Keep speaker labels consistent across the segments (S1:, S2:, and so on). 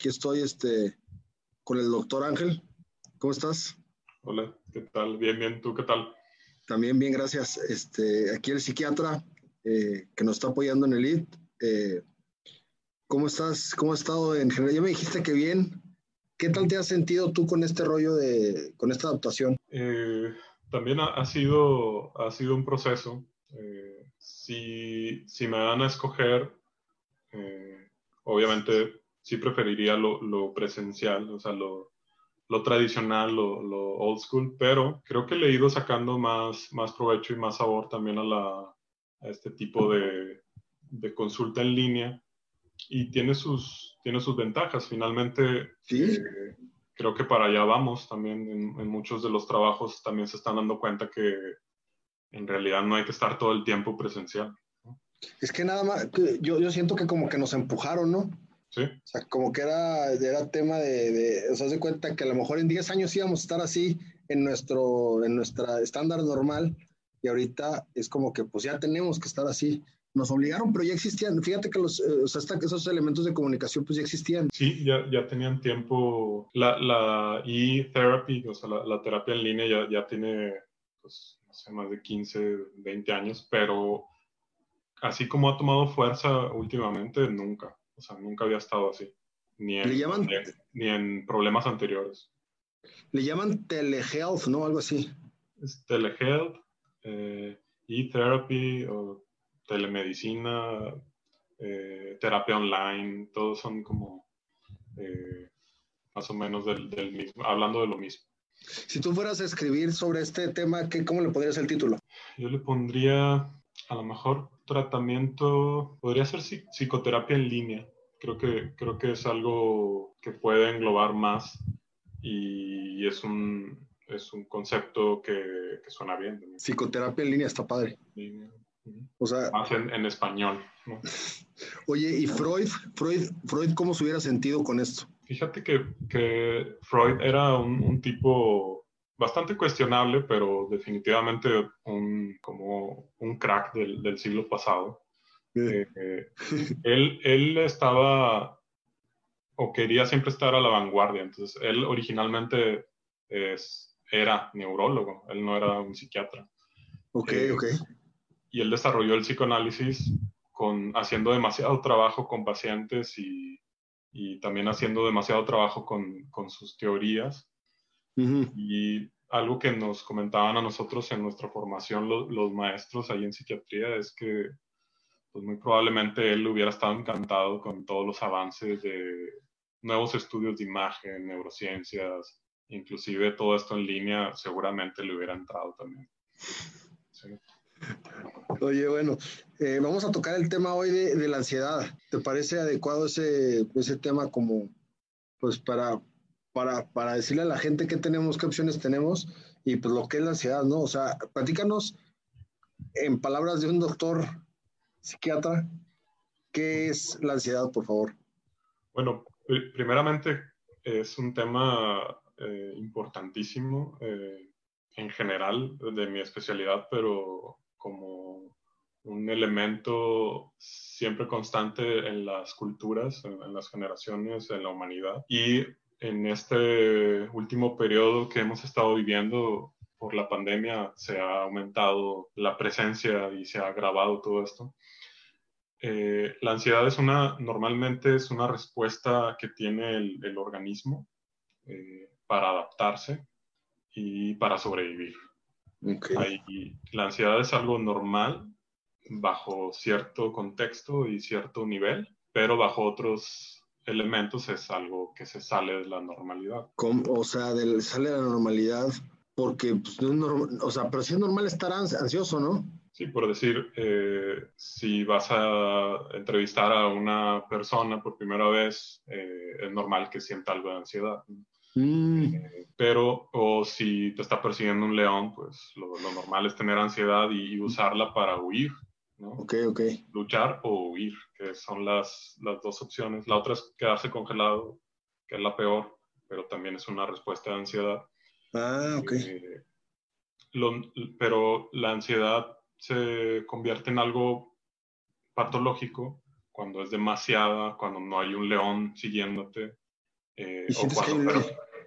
S1: aquí estoy este, con el doctor Ángel. ¿Cómo estás?
S2: Hola, ¿qué tal? Bien, bien, ¿tú qué tal?
S1: También bien, gracias. Este, aquí el psiquiatra eh, que nos está apoyando en el IT. Eh, ¿Cómo estás? ¿Cómo has estado en general? Ya me dijiste que bien. ¿Qué tal te has sentido tú con este rollo de, con esta adaptación?
S2: Eh, también ha, sido, ha sido un proceso. si, si, me dan a escoger, obviamente sí preferiría lo, lo, presencial, o sea, lo, lo tradicional, lo, lo, old school, pero creo que le he ido sacando más, más provecho y más sabor también a, la, a este tipo de, de, consulta en línea y tiene sus, tiene sus ventajas. Finalmente,
S1: ¿Sí?
S2: Eh, creo que para allá vamos también. En, en, muchos de los trabajos también se están dando cuenta que en realidad no hay que estar todo el tiempo presencial.
S1: Es que nada más, yo, yo siento que como que nos empujaron, ¿no?
S2: Sí.
S1: O sea, como que era, era tema de, de o sea, se cuenta que a lo mejor en 10 años íbamos a estar así en nuestro, en nuestra estándar normal y ahorita es como que pues ya tenemos que estar así. Nos obligaron, pero ya existían. Fíjate que los, eh, o sea, hasta esos elementos de comunicación pues ya existían.
S2: Sí, ya, ya tenían tiempo. La, la e-therapy, o sea, la, la, terapia en línea ya, ya tiene, pues, no sé, más de 15, 20 años, pero así como ha tomado fuerza últimamente, nunca. O sea, nunca había estado así. Ni en,
S1: llaman,
S2: ni, ni en problemas anteriores.
S1: Le llaman telehealth, ¿no? Algo así.
S2: Es telehealth, eh, e-therapy o telemedicina, eh, terapia online, todos son como eh, más o menos del, del, mismo, hablando de lo mismo.
S1: Si tú fueras a escribir sobre este tema, ¿qué, ¿cómo le pondrías el título?
S2: Yo le pondría a lo mejor tratamiento, podría ser psicoterapia en línea. Creo que, creo que es algo que puede englobar más y es un, es un concepto que, que suena bien.
S1: Psicoterapia en línea está padre. O sea,
S2: más en, en español. ¿no?
S1: Oye, ¿y Freud? Freud? Freud cómo se hubiera sentido con esto?
S2: Fíjate que, que Freud era un, un tipo bastante cuestionable, pero definitivamente un, como un crack del, del siglo pasado. Eh, eh, él, él estaba o quería siempre estar a la vanguardia, entonces él originalmente es, era neurólogo, él no era un psiquiatra.
S1: Ok, eh, ok.
S2: Y él desarrolló el psicoanálisis con, haciendo demasiado trabajo con pacientes y, y también haciendo demasiado trabajo con, con sus teorías
S1: Uh -huh.
S2: Y algo que nos comentaban a nosotros en nuestra formación los, los maestros ahí en psiquiatría es que pues muy probablemente él hubiera estado encantado con todos los avances de nuevos estudios de imagen, neurociencias, inclusive todo esto en línea, seguramente le hubiera entrado también. Sí.
S1: Oye, bueno, eh, vamos a tocar el tema hoy de, de, la ansiedad. ¿Te parece adecuado ese, ese tema como, pues, para, para, para decirle a la gente qué tenemos, qué opciones tenemos y pues lo que es la ansiedad, ¿no? O sea, platícanos en palabras de un doctor psiquiatra, ¿qué es la ansiedad, por favor?
S2: Bueno, primeramente es un tema eh, importantísimo eh, en general de mi especialidad, pero como un elemento siempre constante en las culturas, en, en las generaciones, en la humanidad. Y en este último periodo que hemos estado viviendo por la pandemia se ha aumentado la presencia y se ha agravado todo esto. Eh, la ansiedad es una, normalmente es una respuesta que tiene el, el organismo eh, para adaptarse y para sobrevivir.
S1: Okay.
S2: Ahí, la ansiedad es algo normal bajo cierto contexto y cierto nivel, pero bajo otros elementos es algo que se sale de la normalidad.
S1: ¿Cómo? O sea, del, sale de la normalidad porque, pues, no es normal, o sea, pero sí es normal estar ansioso, ¿no?
S2: Sí, por decir, eh, si vas a entrevistar a una persona por primera vez, eh, es normal que sienta algo de ansiedad.
S1: Mm.
S2: Eh, pero, o si te está persiguiendo un león, pues lo, lo normal es tener ansiedad y, y usarla para huir. ¿No?
S1: Ok, ok.
S2: Luchar o huir, que son las, las dos opciones. La otra es quedarse congelado, que es la peor, pero también es una respuesta de ansiedad.
S1: Ah, ok.
S2: Eh, lo, pero la ansiedad se convierte en algo patológico cuando es demasiada, cuando no hay un león siguiéndote, Eh, o cuando,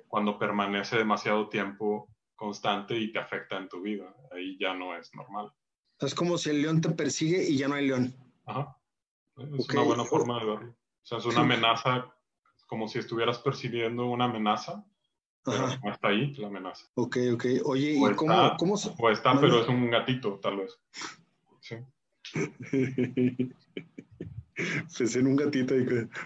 S2: cuando permanece demasiado tiempo constante y te afecta en tu vida. Ahí ya no es normal.
S1: Es como si el león te persigue y ya no hay león.
S2: Ajá. Es una buena forma de verlo. O sea, es una amenaza, como si estuvieras percibiendo una amenaza, pero no está ahí la amenaza.
S1: Ok, ok. Oye, ¿y cómo, cómo
S2: O está, pero es un gatito, tal vez. Sí.
S1: Pensé en un gatito.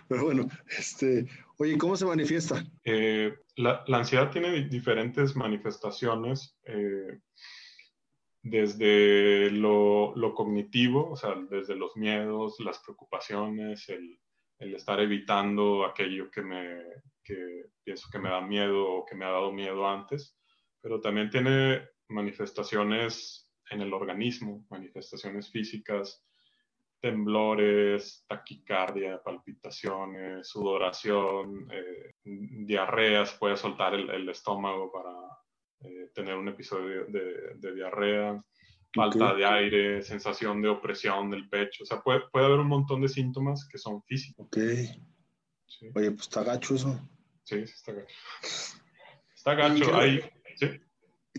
S1: Pero bueno, este, oye, ¿cómo se manifiesta?
S2: Eh, la, ansiedad tiene diferentes manifestaciones. Eh, desde lo, cognitivo, o sea, desde los miedos, las preocupaciones, el, estar evitando aquello que me que pienso que me da miedo o que me ha dado miedo antes, pero también tiene manifestaciones en el organismo, manifestaciones físicas, temblores, taquicardia, palpitaciones, sudoración, eh, diarreas, puede soltar el estómago para eh, tener un episodio de, diarrea, falta de aire, sensación de opresión del pecho. O sea, puede, puede haber un montón de síntomas que son físicos.
S1: Ok. Oye, pues está gacho eso.
S2: Sí, sí está gacho. Está gacho. Ahí, ¿sí?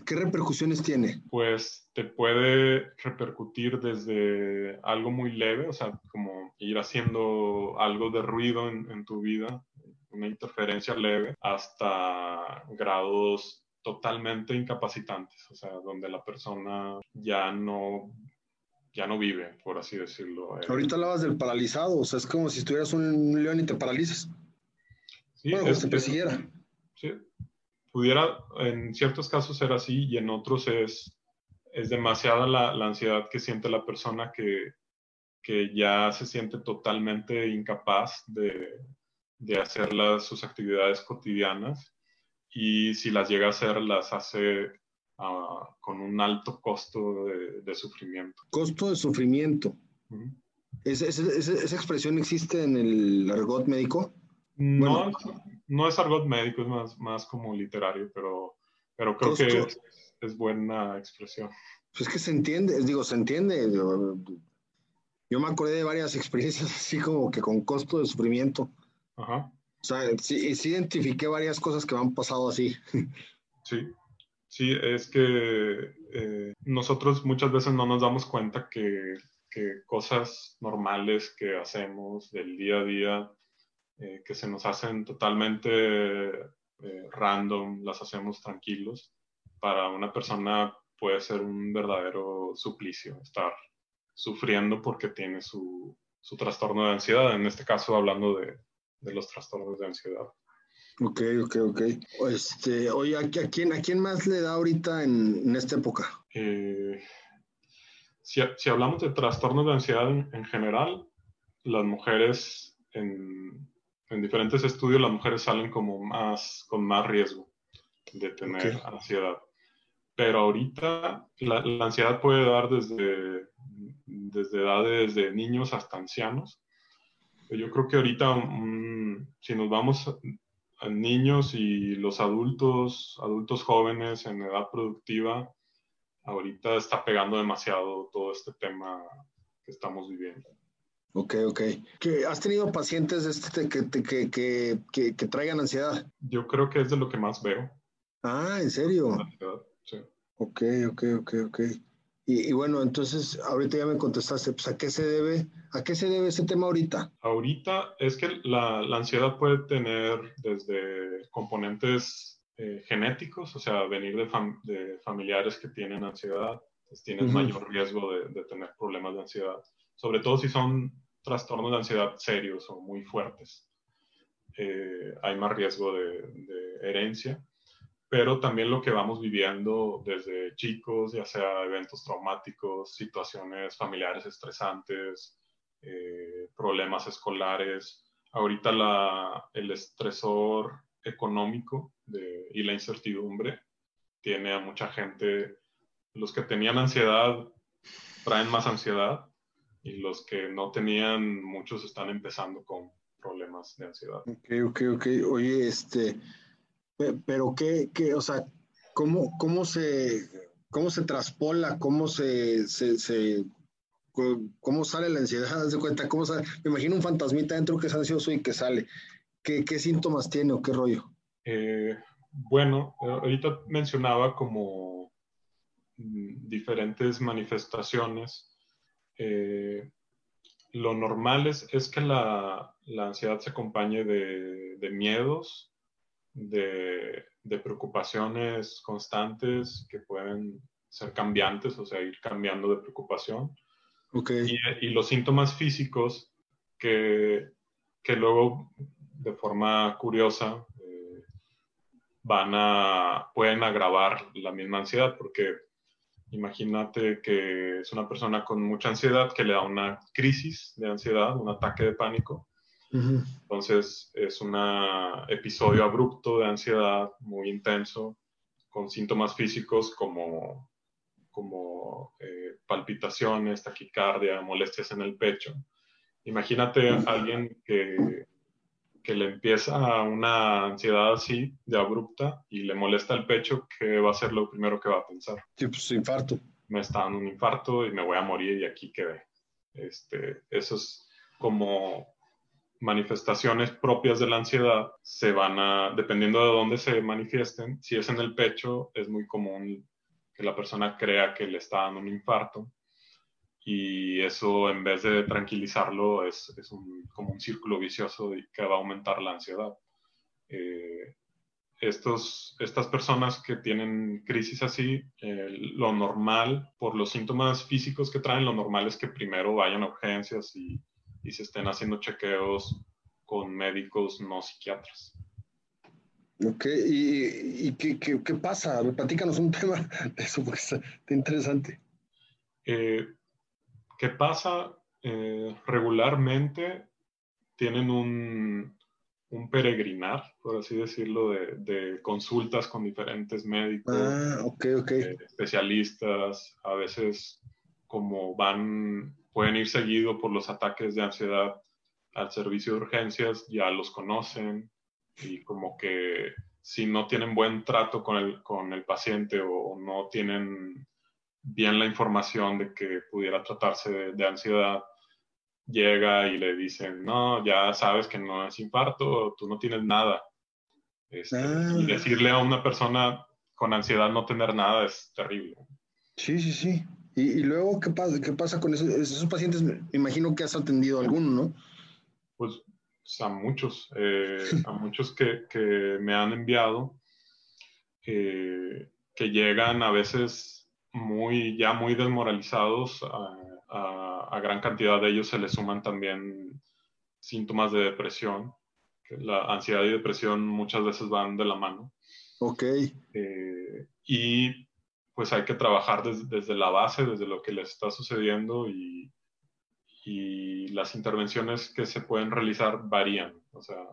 S1: ¿Qué repercusiones tiene?
S2: Pues te puede repercutir desde algo muy leve, o sea, como ir haciendo algo de ruido en, en tu vida, una interferencia leve, hasta grados totalmente incapacitantes, o sea, donde la persona ya no, ya no vive, por así decirlo.
S1: Ahorita hablabas del paralizado, o sea, es como si estuvieras un león y te paralizas. Sí, bueno, es, te persiguiera.
S2: Sí, pudiera en ciertos casos ser así y en otros es, es demasiada la, la ansiedad que siente la persona que, que ya se siente totalmente incapaz de, de hacer las, sus actividades cotidianas y si las llega a hacer, las hace ah, con un alto costo de, sufrimiento.
S1: Costo de sufrimiento. ¿Esa, expresión existe en el argot médico?
S2: No, no es argot médico, es más, más como literario, pero, pero creo que es, buena expresión.
S1: Pues que se entiende, digo, se entiende. Yo, me acordé de varias experiencias así como que con costo de sufrimiento. Ajá. O sea, sí, sí identifiqué varias cosas que me han pasado así.
S2: Sí, sí, es que eh, nosotros muchas veces no nos damos cuenta que, que, cosas normales que hacemos del día a día, eh, que se nos hacen totalmente eh, random, las hacemos tranquilos, para una persona puede ser un verdadero suplicio estar sufriendo porque tiene su, su trastorno de ansiedad, en este caso hablando de, de los trastornos de ansiedad.
S1: Ok, ok, ok. Este, oye, ¿a, quién, ¿a quién más le da ahorita en, esta época?
S2: Eh, si, si, hablamos de trastornos de ansiedad en, general, las mujeres, en, en, diferentes estudios, las mujeres salen como más, con más riesgo de tener ansiedad. Pero ahorita la, la, ansiedad puede dar desde, desde edades de niños hasta ancianos yo creo que ahorita, mm, si nos vamos a, niños y los adultos, adultos jóvenes en edad productiva, ahorita está pegando demasiado todo este tema que estamos viviendo.
S1: Ok, ok. ¿Que ¿Has tenido pacientes este que, que, que, que, traigan ansiedad?
S2: Yo creo que es de lo que más veo.
S1: Ah, ¿en serio? Sí. Ok, ok, ok, ok. Y, bueno, entonces ahorita ya me contestaste, pues ¿a qué se debe, a qué se debe ese tema ahorita?
S2: Ahorita es que la, la ansiedad puede tener desde componentes eh, genéticos, o sea, venir de, de, familiares que tienen ansiedad, pues tienes mayor riesgo de, de, tener problemas de ansiedad, sobre todo si son trastornos de ansiedad serios o muy fuertes. Eh, hay más riesgo de, de herencia pero también lo que vamos viviendo desde chicos, ya sea eventos traumáticos, situaciones familiares estresantes, eh, problemas escolares. Ahorita la, el estresor económico y la incertidumbre tiene a mucha gente, los que tenían ansiedad traen más ansiedad y los que no tenían, muchos están empezando con problemas de ansiedad.
S1: Ok, ok, ok. Oye, este, pero qué, qué o sea, ¿cómo, cómo, se, cómo se traspola, cómo se, cómo sale la ansiedad, de cuenta, cómo me imagino un fantasmita dentro que es ansioso y que sale. ¿qué, qué síntomas tiene o qué rollo?
S2: Eh, bueno, ahorita mencionaba como mm, diferentes manifestaciones. Eh, lo normal es, que la, la, ansiedad se acompañe de miedos, de, de, preocupaciones constantes que pueden ser cambiantes, o sea, ir cambiando de preocupación.
S1: Okay.
S2: Y, y, los síntomas físicos que, que luego, de forma curiosa, eh, van a, pueden agravar la misma ansiedad, porque imagínate que es una persona con mucha ansiedad que le da una crisis de ansiedad, un ataque de pánico. Uh -huh. Entonces es un episodio abrupto de ansiedad muy intenso, con síntomas físicos como, como eh, palpitaciones, taquicardia, molestias en el pecho. Imagínate a alguien que, que le empieza una ansiedad así, de abrupta, y le molesta el pecho, ¿qué va a ser lo primero que va a pensar?
S1: Sí, pues infarto.
S2: Me está dando un infarto y me voy a morir y aquí quedé. Este, eso es como manifestaciones propias de la ansiedad, se van a, dependiendo de dónde se manifiesten, si es en el pecho, es muy común que la persona crea que le está dando un infarto y eso en vez de tranquilizarlo es, es como un círculo vicioso que va a aumentar la ansiedad. Eh, estos, estas personas que tienen crisis así, eh, lo normal, por los síntomas físicos que traen, lo normal es que primero vayan a urgencias y, y se estén haciendo chequeos con médicos no psiquiatras.
S1: Ok, ¿y, y qué, qué, qué, pasa? Platícanos un tema de eso, porque está, está interesante.
S2: Eh, ¿Qué pasa? Eh, regularmente tienen un, un, peregrinar, por así decirlo, de, de, consultas con diferentes médicos,
S1: ah, okay, okay.
S2: Eh, especialistas, a veces como van, pueden ir seguido por los ataques de ansiedad al servicio de urgencias, ya los conocen y como que si no tienen buen trato con el, con el paciente o, o no tienen bien la información de que pudiera tratarse de, de, ansiedad, llega y le dicen, no, ya sabes que no es infarto, tú no tienes nada. Este, ah. Y decirle a una persona con ansiedad no tener nada es terrible.
S1: Sí, sí, sí. ¿Y, y luego qué pasa, qué pasa con esos, esos, pacientes? Me imagino que has atendido a alguno, ¿no?
S2: Pues a muchos, eh, a muchos que, que, me han enviado, eh, que llegan a veces muy, ya muy desmoralizados, a, a, a, gran cantidad de ellos se les suman también síntomas de depresión. La ansiedad y depresión muchas veces van de la mano.
S1: Ok.
S2: Eh, y pues hay que trabajar desde, desde, la base, desde lo que les está sucediendo y, y las intervenciones que se pueden realizar varían. O sea,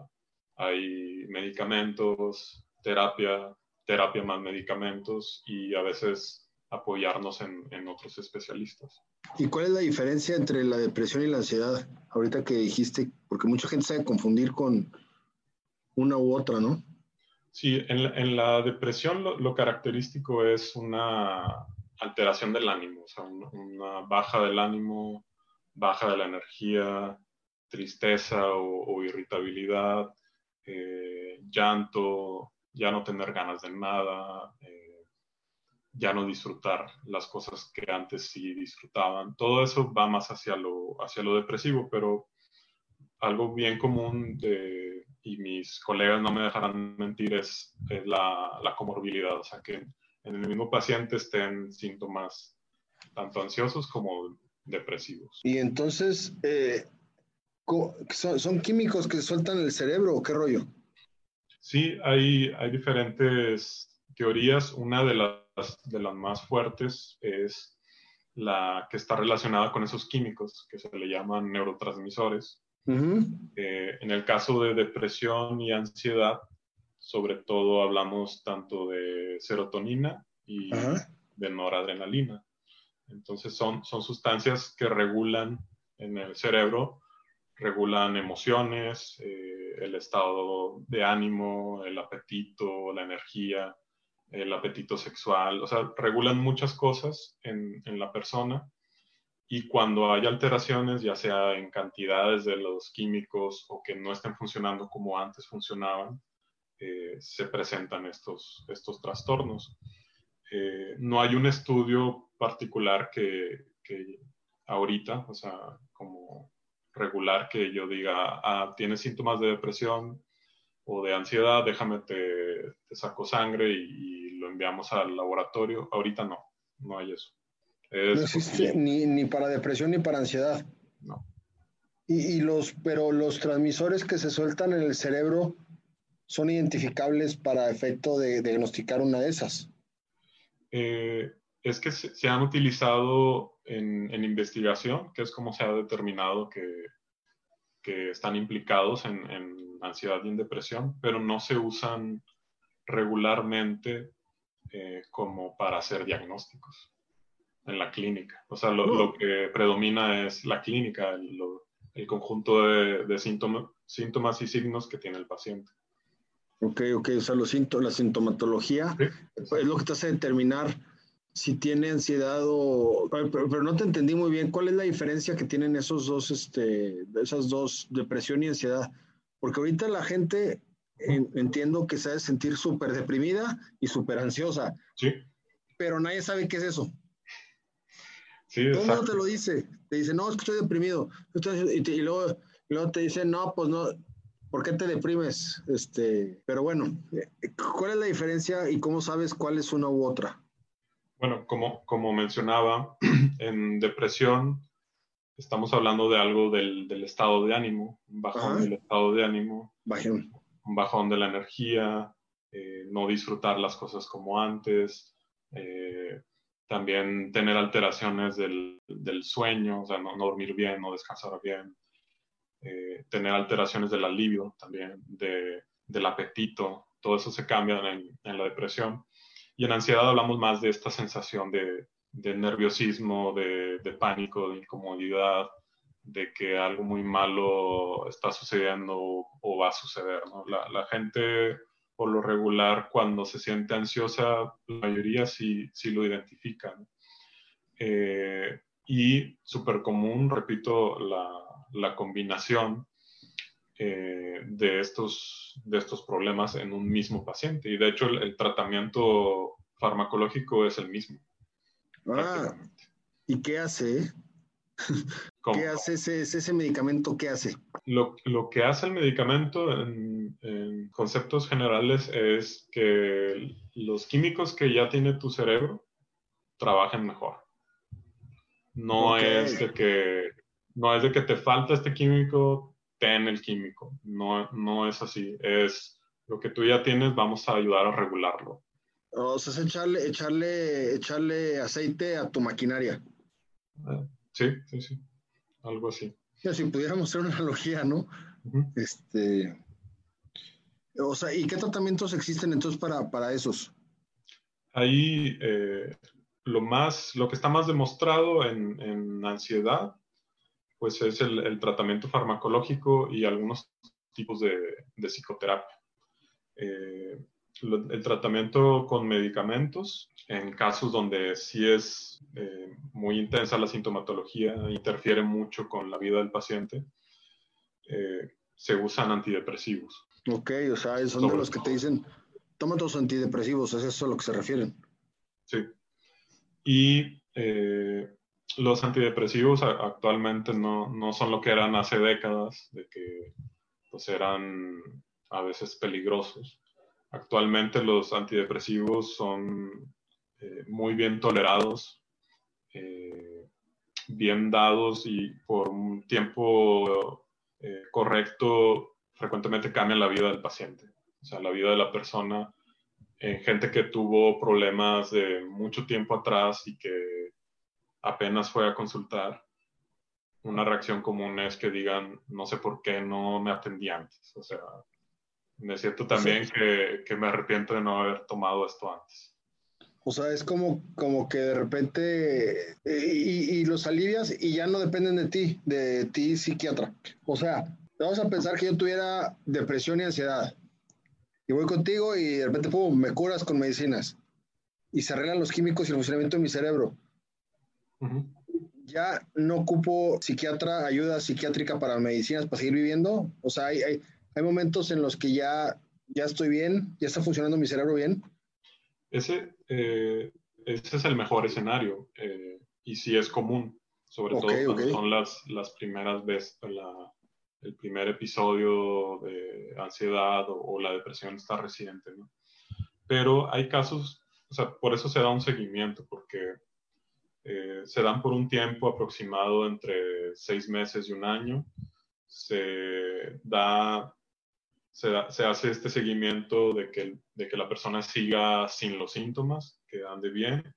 S2: hay medicamentos, terapia, terapia más medicamentos y a veces apoyarnos en, en, otros especialistas.
S1: ¿Y cuál es la diferencia entre la depresión y la ansiedad? Ahorita que dijiste, porque mucha gente sabe confundir con una u otra, ¿no?
S2: Sí, en la, en la depresión lo, lo, característico es una alteración del ánimo, o sea, una, una baja del ánimo, baja de la energía, tristeza o, o irritabilidad, eh, llanto, ya no tener ganas de nada, eh, ya no disfrutar las cosas que antes sí disfrutaban. Todo eso va más hacia lo, hacia lo depresivo, pero algo bien común de, y mis colegas no me dejarán mentir es, es la, la, comorbilidad, o sea que en el mismo paciente estén síntomas tanto ansiosos como depresivos.
S1: Y entonces, eh, ¿son, ¿son, químicos que sueltan el cerebro o qué rollo?
S2: Sí, hay, hay diferentes teorías. Una de las de las más fuertes es la que está relacionada con esos químicos que se le llaman neurotransmisores. Uh -huh. eh, en el caso de depresión y ansiedad, sobre todo hablamos tanto de serotonina y uh -huh. de noradrenalina. Entonces son, son sustancias que regulan en el cerebro, regulan emociones, eh, el estado de ánimo, el apetito, la energía, el apetito sexual, o sea, regulan muchas cosas en, en la persona y cuando hay alteraciones, ya sea en cantidades de los químicos o que no estén funcionando como antes funcionaban, eh, se presentan estos, estos trastornos. Eh, no hay un estudio particular que, que, ahorita, o sea, como regular, que yo diga, ah, tienes síntomas de depresión o de ansiedad, déjame te, saco sangre y, y lo enviamos al laboratorio. Ahorita no, no hay eso
S1: no existe ni, ni, para depresión ni para ansiedad.
S2: No.
S1: Y, y, los, pero los transmisores que se sueltan en el cerebro son identificables para efecto de, diagnosticar una de esas.
S2: Eh, es que se, se, han utilizado en, en, investigación, que es como se ha determinado que, que están implicados en, en, ansiedad y en depresión, pero no se usan regularmente eh, como para hacer diagnósticos en la clínica. O sea, lo, lo que predomina es la clínica, el, lo, el conjunto de, de síntomas, síntomas y signos que tiene el paciente.
S1: Ok, ok, o sea, los síntomas, la sintomatología ¿Sí? es lo que te hace determinar si tiene ansiedad o... Pero, pero, no te entendí muy bien, ¿cuál es la diferencia que tienen esos dos, este, esas dos, depresión y ansiedad? Porque ahorita la gente, en, entiendo que se debe sentir súper deprimida y súper ansiosa.
S2: Sí.
S1: Pero nadie sabe qué es eso.
S2: Sí,
S1: Todo el mundo te lo dice. Te dice, no, es que estoy deprimido. Y, te, y, luego, y, luego, te dice, no, pues no, ¿por qué te deprimes? Este, pero bueno, ¿cuál es la diferencia y cómo sabes cuál es una u otra?
S2: Bueno, como, como mencionaba, en depresión estamos hablando de algo del, del estado de ánimo, un bajón Ajá. del estado de ánimo,
S1: bajón.
S2: un bajón de la energía, eh, no disfrutar las cosas como antes. Eh, también tener alteraciones del, del sueño, o sea, no, no, dormir bien, no descansar bien, eh, tener alteraciones del alivio también, de, del apetito, todo eso se cambia en, en, la depresión. Y en ansiedad hablamos más de esta sensación de, de nerviosismo, de, de, pánico, de incomodidad, de que algo muy malo está sucediendo o va a suceder. ¿no? La, la gente por lo regular cuando se siente ansiosa, la mayoría sí, sí lo identifican. Eh, y súper común, repito, la, la combinación eh, de, estos, de estos problemas en un mismo paciente. Y de hecho el, el tratamiento farmacológico es el mismo.
S1: Ah, ¿y qué hace? ¿Qué hace ese, ese, medicamento? ¿Qué hace?
S2: Lo, lo que hace el medicamento en, en, conceptos generales es que los químicos que ya tiene tu cerebro trabajen mejor. No, okay. es de que, no es de que te falta este químico, ten el químico. No, no es así. Es lo que tú ya tienes, vamos a ayudar a regularlo.
S1: O sea, es echarle, echarle, echarle aceite a tu maquinaria.
S2: Sí, sí, sí algo así.
S1: Si pudiéramos hacer una analogía, ¿no? Uh -huh. Este, o sea, ¿y qué tratamientos existen entonces para, para esos?
S2: Ahí eh, lo más, lo que está más demostrado en, en ansiedad, pues es el, el, tratamiento farmacológico y algunos tipos de, de psicoterapia. Eh, el tratamiento con medicamentos, en casos donde sí es eh, muy intensa la sintomatología, interfiere mucho con la vida del paciente, eh, se usan antidepresivos.
S1: Ok, o sea, son Sobre de los que te dicen, toma tus antidepresivos, ¿es eso a lo que se refieren?
S2: Sí. Y eh, los antidepresivos actualmente no, no, son lo que eran hace décadas, de que pues eran a veces peligrosos. Actualmente los antidepresivos son eh, muy bien tolerados, eh, bien dados y por un tiempo eh, correcto frecuentemente cambian la vida del paciente, o sea, la vida de la persona en gente que tuvo problemas de mucho tiempo atrás y que apenas fue a consultar. Una reacción común es que digan, no sé por qué no me atendí antes. O sea, me siento también sí. que, que, me arrepiento de no haber tomado esto antes.
S1: O sea, es como, como que de repente y, y, los alivias y ya no dependen de ti, de ti psiquiatra. O sea, vamos a pensar que yo tuviera depresión y ansiedad. Y voy contigo y de repente, pum, me curas con medicinas. Y se arreglan los químicos y el funcionamiento de mi cerebro. Uh -huh. ya no ocupo psiquiatra, ayuda psiquiátrica para medicinas para seguir viviendo. O sea, hay, hay, hay momentos en los que ya, ya estoy bien, ya está funcionando mi cerebro bien.
S2: Ese, eh, ese es el mejor escenario eh, y sí es común, sobre todo cuando son las, las primeras veces, la, el primer episodio de ansiedad o, o la depresión está reciente, ¿no? Pero hay casos, o sea, por eso se da un seguimiento, porque eh, se dan por un tiempo aproximado entre seis meses y un año. Se da, se, hace este seguimiento de que, de que la persona siga sin los síntomas, que ande bien,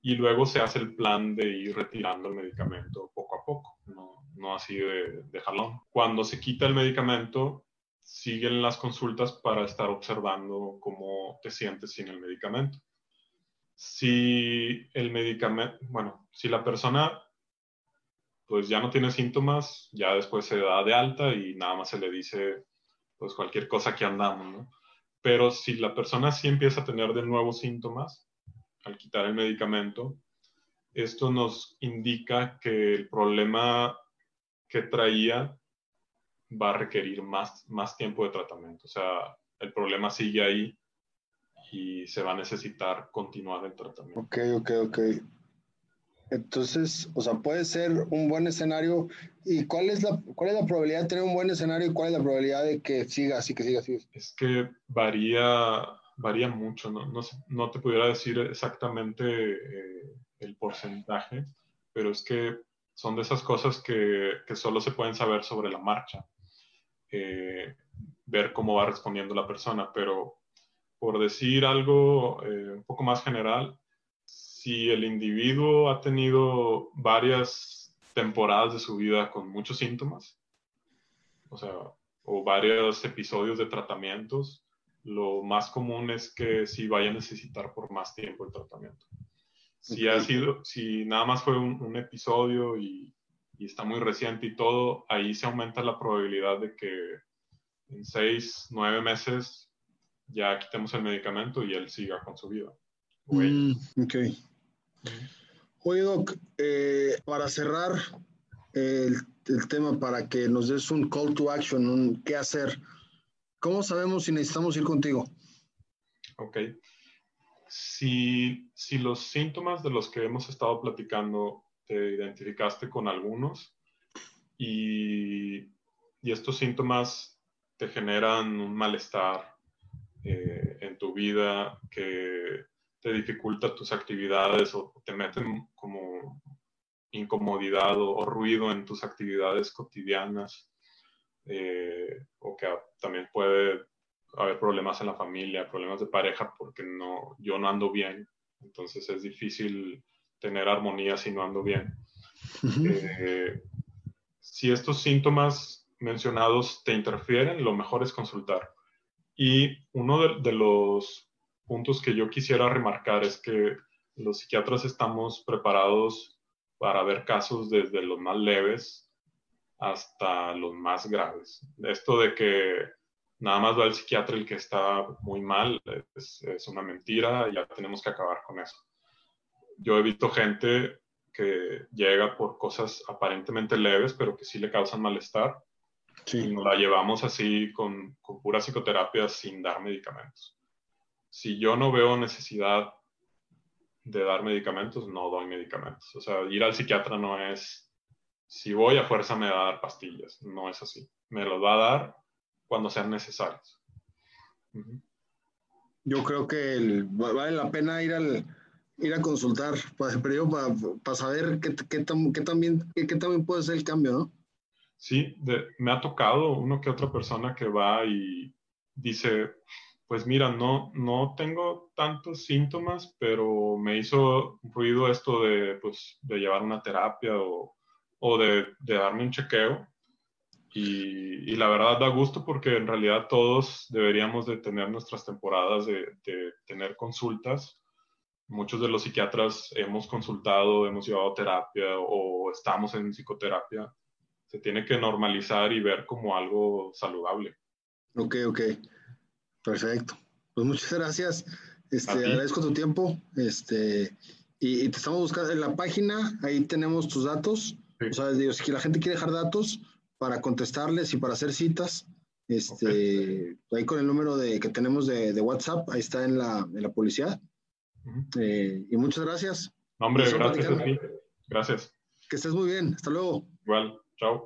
S2: y luego se hace el plan de ir retirando el medicamento poco a poco, no, no así de, de jalón. Cuando se quita el medicamento, siguen las consultas para estar observando cómo te sientes sin el medicamento si el medicamento, bueno, si la persona pues ya no tiene síntomas, ya después se da de alta y nada más se le dice pues cualquier cosa que andamos, ¿no? Pero si la persona sí empieza a tener de nuevo síntomas al quitar el medicamento, esto nos indica que el problema que traía va a requerir más, más tiempo de tratamiento. O sea, el problema sigue ahí y se va a necesitar continuar el tratamiento.
S1: Ok, ok, ok. Entonces, o sea, puede ser un buen escenario. ¿Y cuál es la, cuál es la probabilidad de tener un buen escenario y cuál es la probabilidad de que siga así, que siga así?
S2: Es que varía, varía mucho, ¿no? No, no te pudiera decir exactamente eh, el porcentaje, pero es que son de esas cosas que, que solo se pueden saber sobre la marcha. Eh, ver cómo va respondiendo la persona, pero por decir algo eh, un poco más general, si el individuo ha tenido varias temporadas de su vida con muchos síntomas, o sea, o varios episodios de tratamientos, lo más común es que sí vaya a necesitar por más tiempo el tratamiento. Si ha sido, si nada más fue un, episodio y, y, está muy reciente y todo, ahí se aumenta la probabilidad de que en seis, nueve meses ya quitemos el medicamento y él siga con su vida.
S1: Mm, ok. Oye, Doc, eh, para cerrar el, tema, para que nos des un call to action, un qué hacer, ¿cómo sabemos si necesitamos ir contigo?
S2: Ok. Si, si los síntomas de los que hemos estado platicando te identificaste con algunos y, y estos síntomas te generan un malestar eh, en tu vida que te dificulta tus actividades o te meten como incomodidad o, ruido en tus actividades cotidianas eh, o que también puede haber problemas en la familia, problemas de pareja porque no, yo no ando bien, entonces es difícil tener armonía si no ando bien. Eh, si estos síntomas mencionados te interfieren, lo mejor es consultar. Y uno de, los puntos que yo quisiera remarcar es que los psiquiatras estamos preparados para ver casos desde los más leves hasta los más graves. Esto de que nada más va el psiquiatra el que está muy mal es, es, una mentira, ya tenemos que acabar con eso. Yo he visto gente que llega por cosas aparentemente leves, pero que sí le causan malestar y nos la llevamos así con, con pura psicoterapia sin dar medicamentos. Si yo no veo necesidad de dar medicamentos, no doy medicamentos. O sea, ir al psiquiatra no es, si voy a fuerza me va a dar pastillas, no es así. Me los va a dar cuando sean necesarios.
S1: Yo creo que vale la pena ir al ir a consultar, para, para, saber qué, qué, qué también, qué, qué también puede ser el cambio, ¿no?
S2: Sí, me ha tocado uno que otra persona que va y dice, pues mira, no, no tengo tantos síntomas, pero me hizo ruido esto de, pues, de llevar una terapia o, o de, darme un chequeo. Y, y, la verdad da gusto porque en realidad todos deberíamos de tener nuestras temporadas de, de tener consultas. Muchos de los psiquiatras hemos consultado, hemos llevado terapia o estamos en psicoterapia se tiene que normalizar y ver como algo saludable.
S1: Ok, ok. Perfecto. Pues muchas gracias. Este, agradezco tu tiempo. Este, y, te estamos buscando en la página, ahí tenemos tus datos. O sea, si la gente quiere dejar datos para contestarles y para hacer citas, este, ahí con el número de, que tenemos de, de WhatsApp, ahí está en la, en la publicidad. Eh, y muchas gracias.
S2: hombre, gracias a ti. Gracias.
S1: Que estés muy bien. Hasta luego.
S2: Igual. Chao.